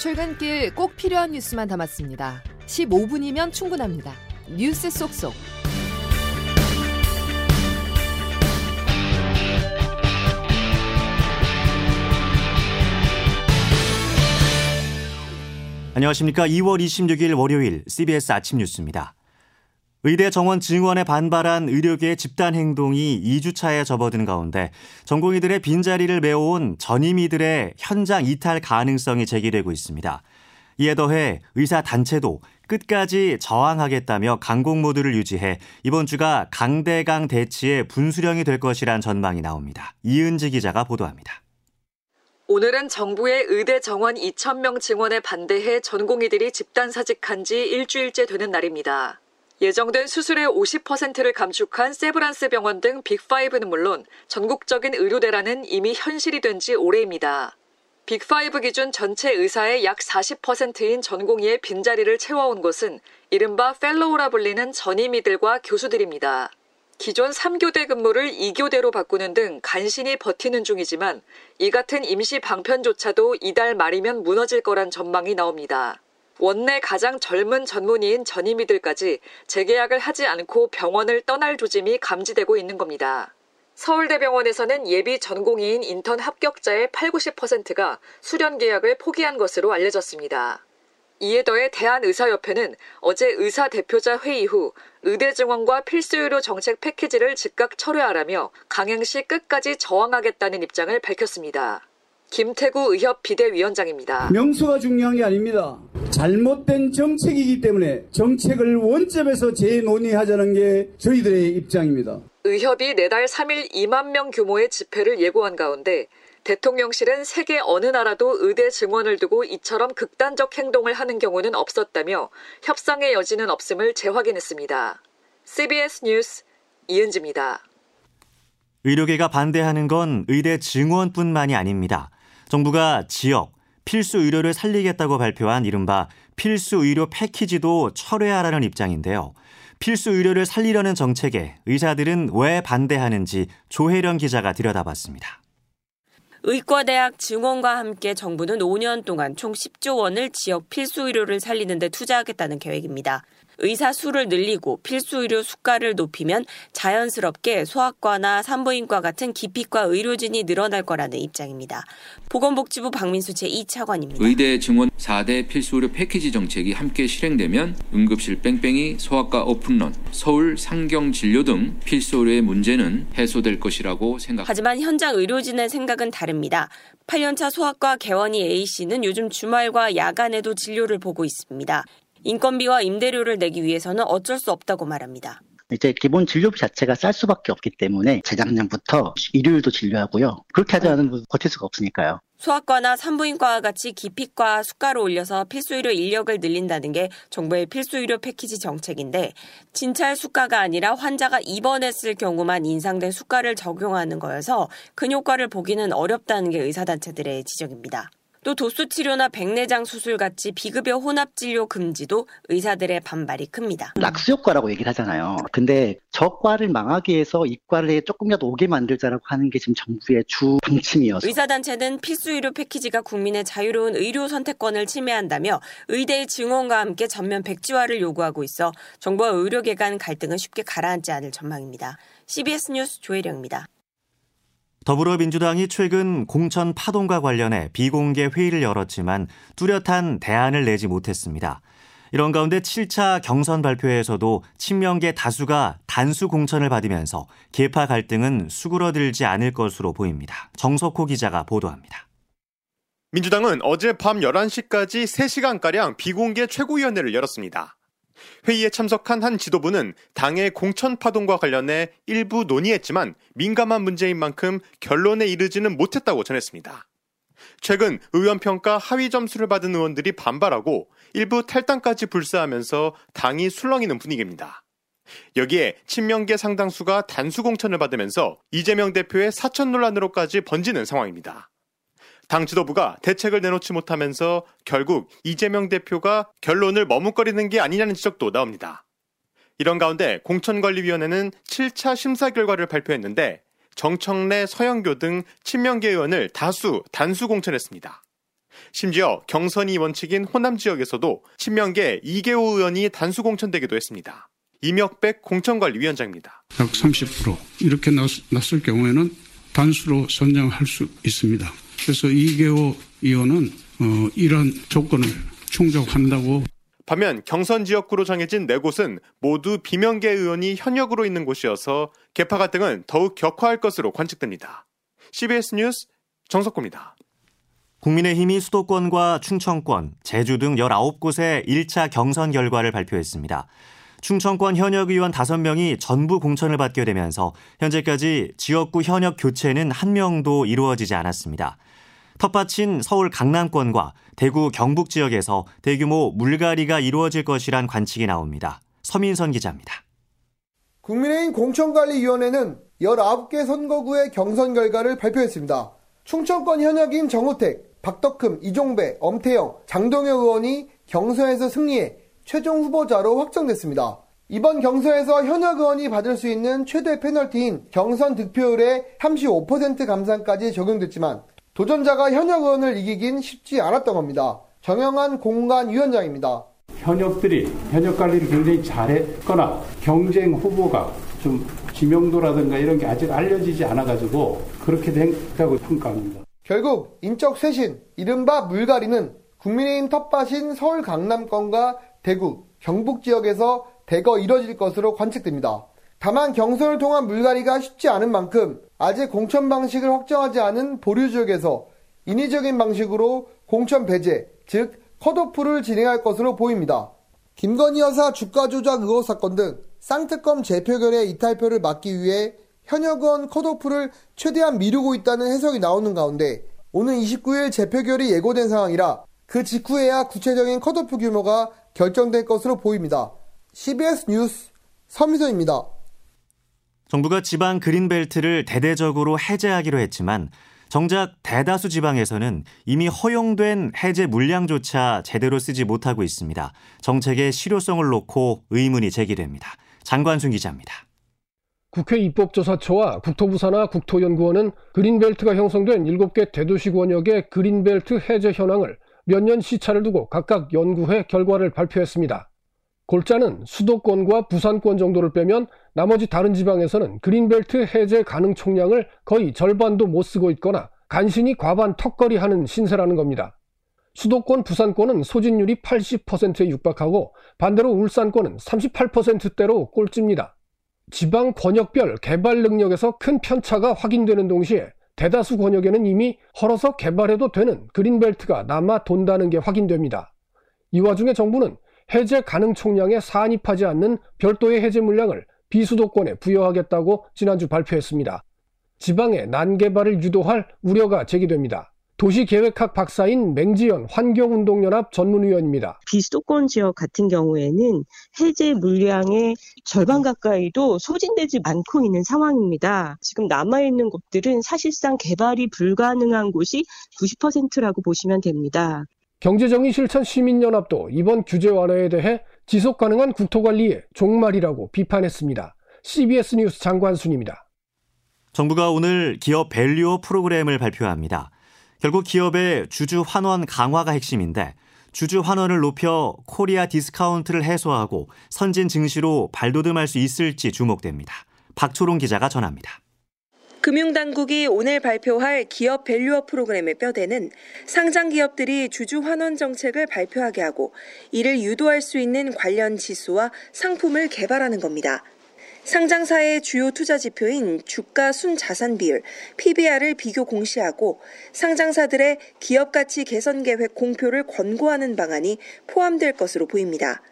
출근길 꼭 필요한 뉴스만 담았습니다. 15분이면 충분합니다. 뉴스 속속. 안녕하십니까. 2월 26일 월요일 CBS 아침 뉴스입니다. 의대 정원 증원에 반발한 의료계의 집단 행동이 2주차에 접어든 가운데 전공의들의 빈자리를 메워온 전임의들의 현장 이탈 가능성이 제기되고 있습니다. 이에 더해 의사 단체도 끝까지 저항하겠다며 강공 모드를 유지해 이번 주가 강대강 대치의 분수령이 될 것이란 전망이 나옵니다. 이은지 기자가 보도합니다. 오늘은 정부의 의대 정원 2,000명 증원에 반대해 전공의들이 집단 사직한 지 일주일째 되는 날입니다. 예정된 수술의 50%를 감축한 세브란스 병원 등 빅5는 물론 전국적인 의료대라는 이미 현실이 된 지 오래입니다. 빅5 기준 전체 의사의 약 40%인 전공의의 빈자리를 채워온 곳은 이른바 펠로우라 불리는 전임의들과 교수들입니다. 기존 3교대 근무를 2교대로 바꾸는 등 간신히 버티는 중이지만 이 같은 임시 방편조차도 이달 말이면 무너질 거란 전망이 나옵니다. 원내 가장 젊은 전문의인 전임의들까지 재계약을 하지 않고 병원을 떠날 조짐이 감지되고 있는 겁니다. 서울대병원에서는 예비 전공의인 인턴 합격자의 8, 90%가 수련 계약을 포기한 것으로 알려졌습니다. 이에 더해 대한의사협회는 어제 의사 대표자 회의 후 의대 증원과 필수의료 정책 패키지를 즉각 철회하라며 강행시 끝까지 저항하겠다는 입장을 밝혔습니다. 김태구 의협 비대위원장입니다. 명수가 중요한 게 아닙니다. 잘못된 정책이기 때문에 정책을 원점에서 재논의하자는 게 저희들의 입장입니다. 의협이 내달 3일 2만 명 규모의 집회를 예고한 가운데 대통령실은 세계 어느 나라도 의대 증원을 두고 이처럼 극단적 행동을 하는 경우는 없었다며 협상의 여지는 없음을 재확인했습니다. CBS 뉴스 이은지입니다. 의료계가 반대하는 건 의대 증원뿐만이 아닙니다. 정부가 지역, 필수 의료를 살리겠다고 발표한 이른바 필수 의료 패키지도 철회하라는 입장인데요. 필수 의료를 살리려는 정책에 의사들은 왜 반대하는지 조혜련 기자가 들여다봤습니다. 의과대학 증원과 함께 정부는 5년 동안 총 10조 원을 지역 필수 의료를 살리는 데 투자하겠다는 계획입니다. 의사 수를 늘리고 필수 의료 수가를 높이면 자연스럽게 소아과나 산부인과 같은 기피과 의료진이 늘어날 거라는 입장입니다. 보건복지부 박민수 제2차관입니다. 의대 증원 4대 필수 의료 패키지 정책이 함께 실행되면 응급실 뺑뺑이, 소아과 오픈런, 서울 상경 진료 등 필수 의료의 문제는 해소될 것이라고 생각합니다. 하지만 현장 의료진의 생각은 다릅니다. 8년차 소아과 개원이 A씨는 요즘 주말과 야간에도 진료를 보고 있습니다. 인건비와 임대료를 내기 위해서는 어쩔 수 없다고 말합니다. 이제 기본 진료비 자체가 쌀 수밖에 없기 때문에 재작년부터 일요일도 진료하고요. 그렇게 하지 않으면 버틸 수가 없으니까요. 소아과나 산부인과와 같이 기피과 수가를 올려서 필수의료 인력을 늘린다는 게 정부의 필수의료 패키지 정책인데 진찰 수가가 아니라 환자가 입원했을 경우만 인상된 수가를 적용하는 거여서 근 효과를 보기는 어렵다는 게 의사단체들의 지적입니다. 또 도수 치료나 백내장 수술 같이 비급여 혼합 진료 금지도 의사들의 반발이 큽니다. 락스 효과라고 얘기를 하잖아요. 근데 저과를 망하기 위해서 이과를 조금이라도 오게 만들자라고 하는 게 지금 정부의 주 방침이어서 의사단체는 필수 의료 패키지가 국민의 자유로운 의료 선택권을 침해한다며 의대의 증원과 함께 전면 백지화를 요구하고 있어 정부와 의료계 간 갈등은 쉽게 가라앉지 않을 전망입니다. CBS 뉴스 조혜령입니다. 더불어민주당이 최근 공천 파동과 관련해 비공개 회의를 열었지만 뚜렷한 대안을 내지 못했습니다. 이런 가운데 7차 경선 발표에서도 친명계 다수가 단수 공천을 받으면서 계파 갈등은 수그러들지 않을 것으로 보입니다. 정석호 기자가 보도합니다. 민주당은 어젯밤 11시까지 3시간가량 비공개 최고위원회를 열었습니다. 회의에 참석한 한 지도부는 당의 공천 파동과 관련해 일부 논의했지만 민감한 문제인 만큼 결론에 이르지는 못했다고 전했습니다. 최근 의원 평가 하위 점수를 받은 의원들이 반발하고 일부 탈당까지 불사하면서 당이 술렁이는 분위기입니다. 여기에 친명계 상당수가 단수 공천을 받으면서 이재명 대표의 사천 논란으로까지 번지는 상황입니다. 당 지도부가 대책을 내놓지 못하면서 결국 이재명 대표가 결론을 머뭇거리는 게 아니냐는 지적도 나옵니다. 이런 가운데 공천관리위원회는 7차 심사 결과를 발표했는데 정청래, 서영교 등 친명계 의원을 다수 단수 공천했습니다. 심지어 경선이 원칙인 호남 지역에서도 친명계 이계호 의원이 단수 공천되기도 했습니다. 이명백 공천관리위원장입니다. 약 30% 이렇게 났을 경우에는 단수로 선정할 수 있습니다. 그래서 이계호 의원은 어, 이런 조건을 충족한다고 반면 경선 지역구로 정해진 네 곳은 모두 비명계 의원이 현역으로 있는 곳이어서 개파 갈등은 더욱 격화할 것으로 관측됩니다. CBS 뉴스 정석구입니다. 국민의힘이 수도권과 충청권, 제주 등 19곳의 1차 경선 결과를 발표했습니다. 충청권 현역 의원 5명이 전부 공천을 받게 되면서 현재까지 지역구 현역 교체는 한 명도 이루어지지 않았습니다. 텃밭인 서울 강남권과 대구 경북 지역에서 대규모 물갈이가 이루어질 것이란 관측이 나옵니다. 서민선 기자입니다. 국민의힘 공천관리위원회는 19개 선거구의 경선 결과를 발표했습니다. 충청권 현역인 정우택, 박덕흠, 이종배, 엄태영, 장동혁 의원이 경선에서 승리해 최종 후보자로 확정됐습니다. 이번 경선에서 현역 의원이 받을 수 있는 최대 페널티인 경선 득표율의 35% 감산까지 적용됐지만 도전자가 현역 의원을 이기긴 쉽지 않았던 겁니다. 정영한 공간위원장입니다. 현역들이 현역 관리를 굉장히 잘했거나 경쟁 후보가 좀 지명도라든가 이런 게 아직 알려지지 않아가지고 그렇게 된다고 평가합니다. 결국 인적 쇄신, 이른바 물갈이는 국민의힘 텃밭인 서울 강남권과 대구, 경북 지역에서 대거 이뤄질 것으로 관측됩니다. 다만 경선을 통한 물갈이가 쉽지 않은 만큼 아직 공천 방식을 확정하지 않은 보류 지역에서 인위적인 방식으로 공천 배제, 즉 컷오프를 진행할 것으로 보입니다. 김건희 여사 주가 조작 의혹 사건 등 쌍특검 재표결의 이탈표를 막기 위해 현역 의원 컷오프를 최대한 미루고 있다는 해석이 나오는 가운데 오는 29일 재표결이 예고된 상황이라 그 직후에야 구체적인 컷오프 규모가 결정될 것으로 보입니다. CBS 뉴스 서미선입니다. 정부가 지방 그린벨트를 대대적으로 해제하기로 했지만 정작 대다수 지방에서는 이미 허용된 해제 물량조차 제대로 쓰지 못하고 있습니다. 정책의 실효성을 놓고 의문이 제기됩니다. 장관순 기자입니다. 국회 입법조사처와 국토부 산하 국토연구원은 그린벨트가 형성된 7개 대도시 권역의 그린벨트 해제 현황을 몇 년 시차를 두고 각각 연구해 결과를 발표했습니다. 골자는 수도권과 부산권 정도를 빼면 나머지 다른 지방에서는 그린벨트 해제 가능 총량을 거의 절반도 못 쓰고 있거나 간신히 과반 턱걸이 하는 신세라는 겁니다. 수도권, 부산권은 소진율이 80%에 육박하고 반대로 울산권은 38%대로 꼴찌입니다. 지방 권역별 개발 능력에서 큰 편차가 확인되는 동시에 대다수 권역에는 이미 헐어서 개발해도 되는 그린벨트가 남아 돈다는 게 확인됩니다. 이 와중에 정부는 해제 가능 총량에 산입하지 않는 별도의 해제 물량을 비수도권에 부여하겠다고 지난주 발표했습니다. 지방의 난개발을 유도할 우려가 제기됩니다. 도시계획학 박사인 맹지연 환경운동연합 전문위원입니다. 비수도권 지역 같은 경우에는 해제 물량의 절반 가까이도 소진되지 않고 있는 상황입니다. 지금 남아있는 곳들은 사실상 개발이 불가능한 곳이 90%라고 보시면 됩니다. 경제정의 실천 시민연합도 이번 규제 완화에 대해 지속 가능한 국토관리의 종말이라고 비판했습니다. CBS 뉴스 장관순입니다. 정부가 오늘 기업 밸류어 프로그램을 발표합니다. 결국 기업의 주주 환원 강화가 핵심인데 주주 환원을 높여 Korea discount를 해소하고 선진 증시로 발돋움할 수 있을지 주목됩니다. 박초롱 기자가 전합니다. 금융당국이 오늘 발표할 기업 밸류업 프로그램의 뼈대는 상장 기업들이 주주 환원 정책을 발표하게 하고 이를 유도할 수 있는 관련 지수와 상품을 개발하는 겁니다. 상장사의 주요 투자 지표인 주가 순자산 비율 PBR을 비교 공시하고 상장사들의 기업 가치 개선 계획 공표를 권고하는 방안이 포함될 것으로 보입니다.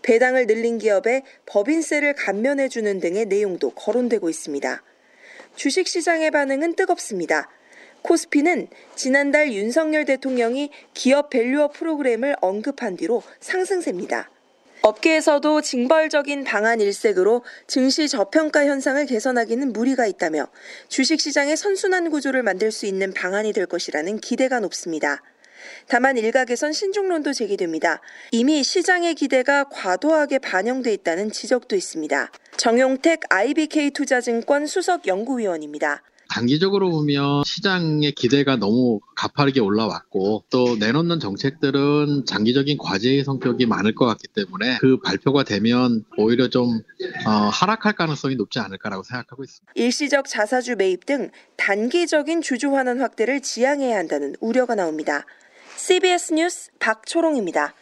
배당을 늘린 기업에 법인세를 감면해주는 등의 내용도 거론되고 있습니다. 주식시장의 반응은 뜨겁습니다. 코스피는 지난달 윤석열 대통령이 기업 밸류업 프로그램을 언급한 뒤로 상승세입니다. 업계에서도 징벌적인 방안 일색으로 증시 저평가 현상을 개선하기는 무리가 있다며 주식시장의 선순환 구조를 만들 수 있는 방안이 될 것이라는 기대가 높습니다. 다만 일각에선 신중론도 제기됩니다. 이미 시장의 기대가 과도하게 반영돼 있다는 지적도 있습니다. 정용택 IBK 투자증권 수석 연구위원입니다. 단기적으로 보면 시장의 기대가 너무 가파르게 올라왔고 또 내놓는 정책들은 장기적인 과제의 성격이 많을 것 같기 때문에 그 발표가 되면 오히려 좀 어, 하락할 가능성이 높지 않을까라고 생각하고 있습니다. 일시적 자사주 매입 등 단기적인 주주 환원 확대를 지양해야 한다는 우려가 나옵니다. CBS 뉴스 박초롱입니다.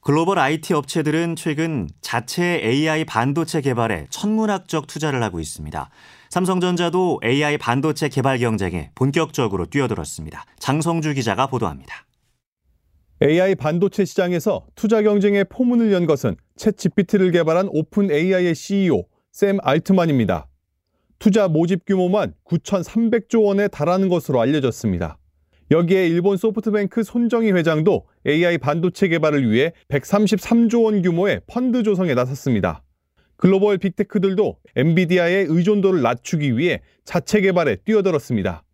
글로벌 IT 업체들은 최근 자체 AI 반도체 개발에 천문학적 투자를 하고 있습니다. 삼성전자도 AI 반도체 개발 경쟁에 본격적으로 뛰어들었습니다. 장성주 기자가 보도합니다. AI 반도체 시장에서 투자 경쟁에 포문을 연 것은 ChatGPT를 개발한 OpenAI의 CEO 샘 알트만입니다. 투자 모집 규모만 9,300조 원에 달하는 것으로 알려졌습니다. 여기에 일본 소프트뱅크 손정희 회장도 AI 반도체 개발을 위해 133조 원 규모의 펀드 조성에 나섰습니다. 글로벌 빅테크들도 엔비디아의 의존도를 낮추기 위해 자체 개발에 뛰어들었습니다.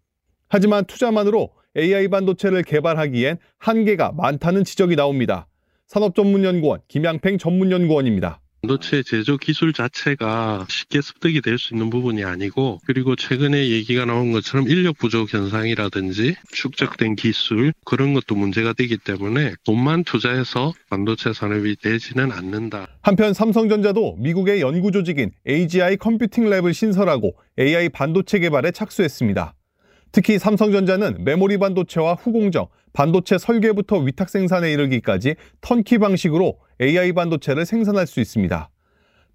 하지만 투자만으로 AI 반도체를 개발하기엔 한계가 많다는 지적이 나옵니다. 산업전문연구원 김양팽 전문연구원입니다. 반도체 제조 기술 자체가 쉽게 습득이 될 수 있는 부분이 아니고 그리고 최근에 얘기가 나온 것처럼 인력 부족 현상이라든지 축적된 기술 그런 것도 문제가 되기 때문에 돈만 투자해서 반도체 산업이 되지는 않는다. 한편 삼성전자도 미국의 연구 조직인 AGI 컴퓨팅 랩을 신설하고 AI 반도체 개발에 착수했습니다. 특히 삼성전자는 메모리 반도체와 후공정, 반도체 설계부터 위탁 생산에 이르기까지 턴키 방식으로 AI 반도체를 생산할 수 있습니다.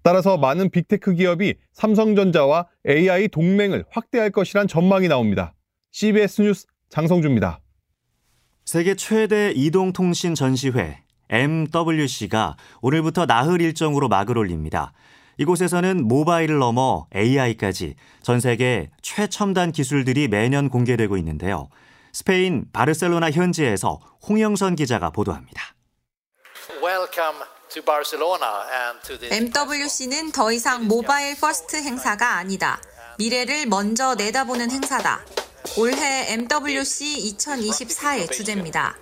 따라서 많은 big tech 기업이 삼성전자와 AI 동맹을 확대할 것이란 전망이 나옵니다. CBS 뉴스 장성주입니다. 세계 최대 이동통신 전시회 MWC가 오늘부터 나흘 일정으로 막을 올립니다. 이곳에서는 모바일을 넘어 AI까지 전 세계 최첨단 기술들이 매년 공개되고 있는데요. 스페인 바르셀로나 현지에서 홍영선 기자가 보도합니다. MWC는 더 이상 mobile first 행사가 아니다. 미래를 먼저 내다보는 행사다. 올해 MWC 2024의 주제입니다.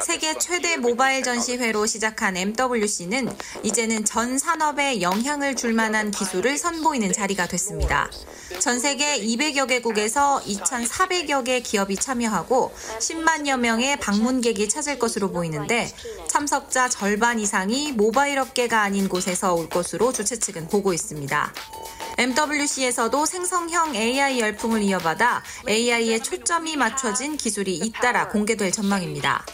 세계 최대 모바일 전시회로 시작한 MWC는 이제는 전 산업에 영향을 줄 만한 기술을 선보이는 자리가 됐습니다. 전 세계 200여 개국에서 2,400여 개 기업이 참여하고 10만여 명의 방문객이 찾을 것으로 보이는데 참석자 절반 이상이 모바일 업계가 아닌 곳에서 올 것으로 주최 측은 보고 있습니다. MWC에서도 생성형 AI 열풍을 이어받아 AI에 초점이 맞춰진 기술이 잇따라 공개될 전망입니다.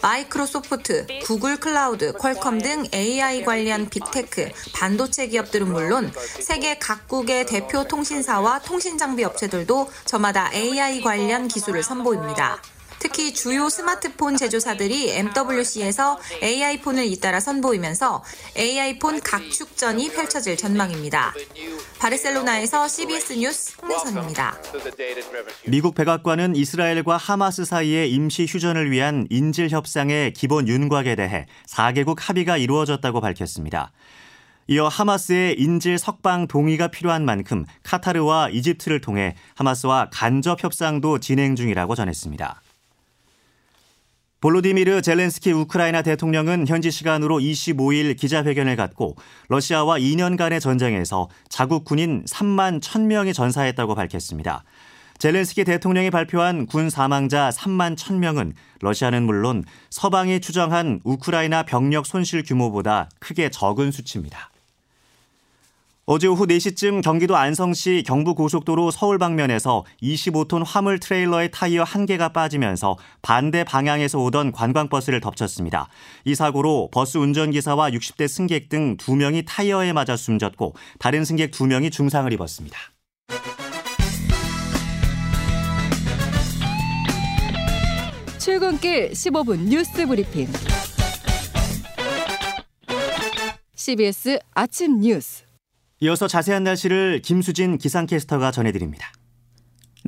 마이크로소프트, 구글 클라우드, 퀄컴 등 AI 관련 big tech, 반도체 기업들은 물론 세계 각국의 대표 통신사와 통신 장비 업체들도 저마다 AI 관련 기술을 선보입니다. 특히 주요 스마트폰 제조사들이 MWC에서 AI폰을 잇따라 선보이면서 AI폰 각축전이 펼쳐질 전망입니다. 바르셀로나에서 CBS 뉴스 홍내선입니다. 미국 백악관은 이스라엘과 하마스 사이의 임시 휴전을 위한 인질 협상의 기본 윤곽에 대해 4개국 합의가 이루어졌다고 밝혔습니다. 이어 하마스의 인질 석방 동의가 필요한 만큼 카타르와 이집트를 통해 하마스와 간접 협상도 진행 중이라고 전했습니다. 볼로디미르 젤렌스키 우크라이나 대통령은 현지 시간으로 25일 기자회견을 갖고 러시아와 2년간의 전쟁에서 자국 군인 3만 1000명이 전사했다고 밝혔습니다. 젤렌스키 대통령이 발표한 군 사망자 3만 1000명은 러시아는 물론 서방이 추정한 우크라이나 병력 손실 규모보다 크게 적은 수치입니다. 어제 오후 4시쯤 경기도 안성시 경부고속도로 서울 방면에서 25톤 화물 트레일러의 타이어 한 개가 빠지면서 반대 방향에서 오던 관광버스를 덮쳤습니다. 이 사고로 버스 운전기사와 60대 승객 등 2명이 타이어에 맞아 숨졌고 다른 승객 2명이 중상을 입었습니다. 출근길 15분 뉴스 브리핑. CBS 아침 뉴스. 이어서 자세한 날씨를 김수진 기상캐스터가 전해드립니다.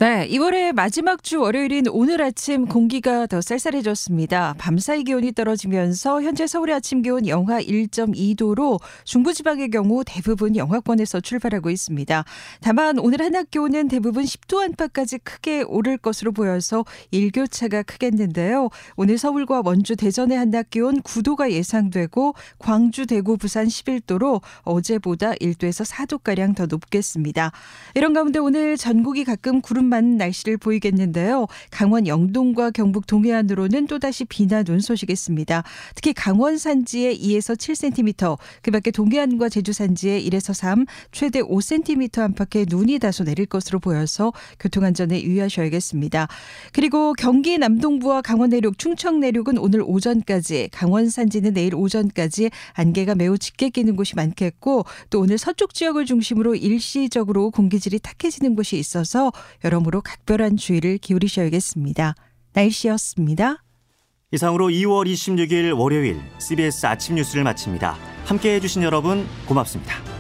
네, 2월의 마지막 주 월요일인 오늘 아침 공기가 더 쌀쌀해졌습니다. 밤사이 기온이 떨어지면서 현재 서울의 아침 기온 영하 1.2도로 중부지방의 경우 대부분 영하권에서 출발하고 있습니다. 다만 오늘 한낮 기온은 대부분 10도 안팎까지 크게 오를 것으로 보여서 일교차가 크겠는데요. 오늘 서울과 원주, 대전의 한낮 기온 9도가 예상되고 광주, 대구, 부산 11도로 어제보다 1도에서 4도가량 더 높겠습니다. 이런 가운데 오늘 전국이 가끔 구름 많은 날씨를 보이겠는데요. 강원 영동과 경북 동해안으로는 또다시 비나 눈 소식이 있습니다. 특히 강원 산지에 2에서 7cm, 그 밖에 동해안과 제주 산지에 1에서 3, 최대 5cm 안팎의 눈이 다소 내릴 것으로 보여서 교통안전에 유의하셔야겠습니다. 그리고 경기 남동부와 강원 내륙, 충청 내륙은 오늘 오전까지, 강원 산지는 내일 오전까지 안개가 매우 짙게 끼는 곳이 많겠고 또 오늘 서쪽 지역을 중심으로 일시적으로 공기질이 탁해지는 곳이 있어서 여러 모로 각별한 주의를 기울이셔야겠습니다. 날씨였습니다. 이상으로 2월 26일 월요일 CBS 아침 뉴스를 마칩니다. 함께 해 주신 여러분 고맙습니다.